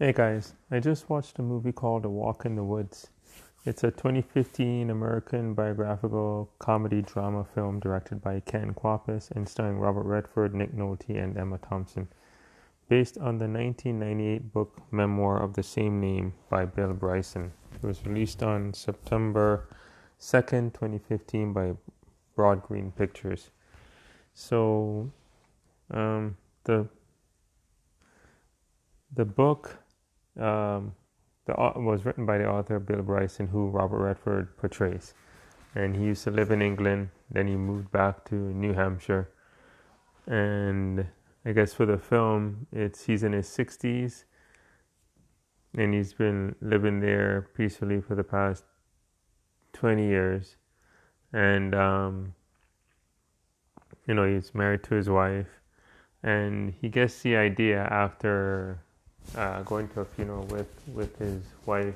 Hey guys, I just watched a movie called A Walk in the Woods. It's a 2015 American biographical comedy drama film directed by Ken Kwapis and starring Robert Redford, Nick Nolte, and Emma Thompson. Based on the 1998 book memoir of the same name by Bill Bryson. It was released on September 2nd, 2015 by Broad Green Pictures. So, um, the the book um, the, was written by the author Bill Bryson, who Robert Redford portrays. And he used to live in England, then he moved back to New Hampshire. And I guess for the film, it's he's in his 60s and he's been living there peacefully for the past 20 years. And, um, you know, he's married to his wife. And he gets the idea after uh, going to a funeral with, with his wife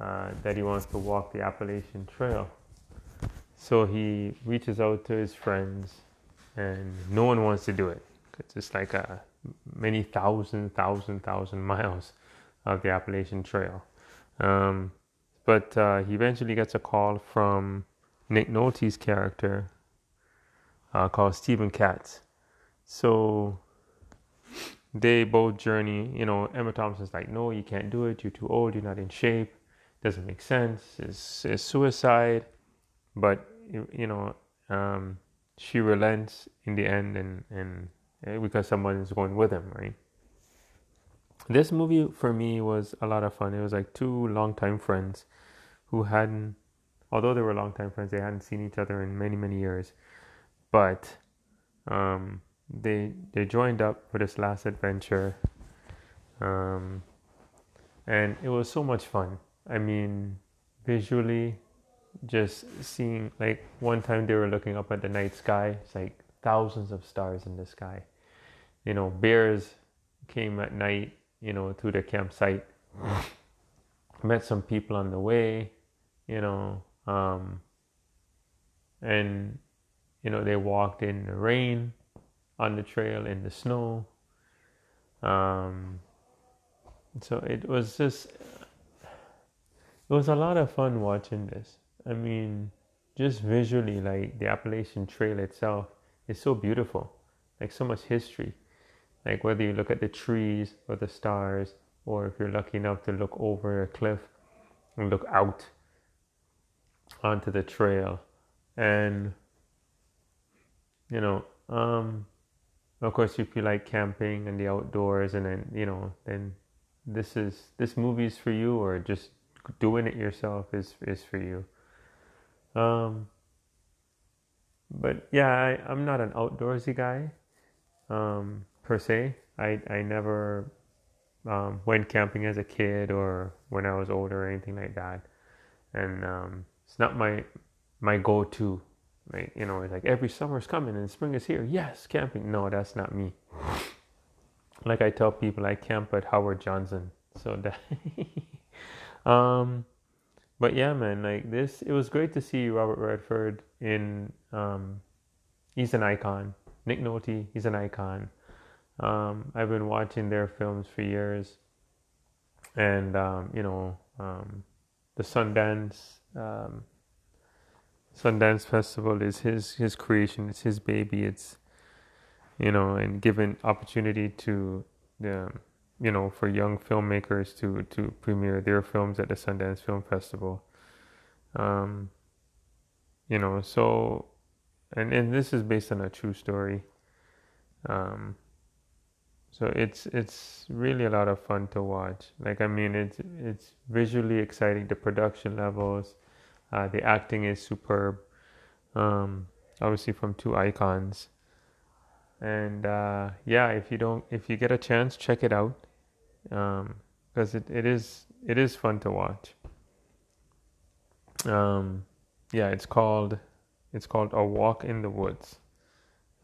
uh, that he wants to walk the Appalachian Trail. So he reaches out to his friends, and no one wants to do it. It's like a many thousand, thousand, thousand miles of the Appalachian Trail. Um, but uh, he eventually gets a call from Nick Nolte's character uh, called Stephen Katz. So they both journey. You know, Emma Thompson's like, no, you can't do it. You're too old. You're not in shape. Doesn't make sense. It's, it's suicide. But you know, um, she relents in the end, and and eh, because someone is going with him, right? This movie for me was a lot of fun. It was like two longtime friends who hadn't, although they were longtime friends, they hadn't seen each other in many many years, but um, they they joined up for this last adventure um, and it was so much fun. I mean visually just seeing like one time they were looking up at the night sky it's like thousands of stars in the sky. You know bears came at night you know to the campsite met some people on the way you know um, and you know they walked in the rain on the trail in the snow. Um, so it was just, it was a lot of fun watching this. I mean, just visually, like the Appalachian Trail itself is so beautiful, like so much history. Like whether you look at the trees or the stars, or if you're lucky enough to look over a cliff and look out onto the trail, and you know, um, of course, if you like camping and the outdoors, and then you know, then this is this movie is for you, or just doing it yourself is is for you. Um, but yeah, I, I'm not an outdoorsy guy um, per se. I I never um, went camping as a kid or when I was older or anything like that, and um, it's not my my go-to right? You know, like every summer is coming and spring is here. Yes, camping. No, that's not me. Like I tell people, I camp at Howard Johnson. So that, um, but yeah, man, like this, it was great to see Robert Redford in. Um, he's an icon. Nick Nolte, he's an icon. Um, I've been watching their films for years, and um, you know, um, the Sundance um, Sundance Festival is his his creation. It's his baby. It's you know, and given opportunity to the you know for young filmmakers to to premiere their films at the Sundance Film Festival. Um, you know, so and and this is based on a true story. Um, so it's it's really a lot of fun to watch. Like I mean, it's it's visually exciting. The production levels uh, the acting is superb. Um, obviously from two icons. And uh, yeah, if you don't, if you get a chance, check it out because um, it, it is it is fun to watch. Um, yeah, it's called it's called A Walk in the Woods.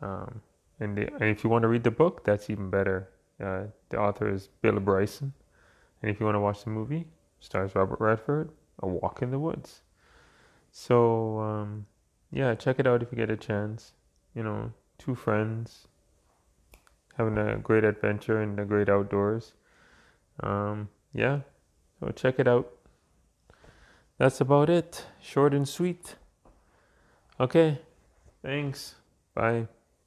Um, and, the, and if you want to read the book, that's even better. Uh, the author is Bill Bryson. And if you want to watch the movie, stars Robert Redford, A Walk in the Woods. So um, yeah, check it out if you get a chance. You know, two friends having a great adventure in the great outdoors. Um, yeah, so check it out. That's about it. Short and sweet. Okay, thanks. Bye.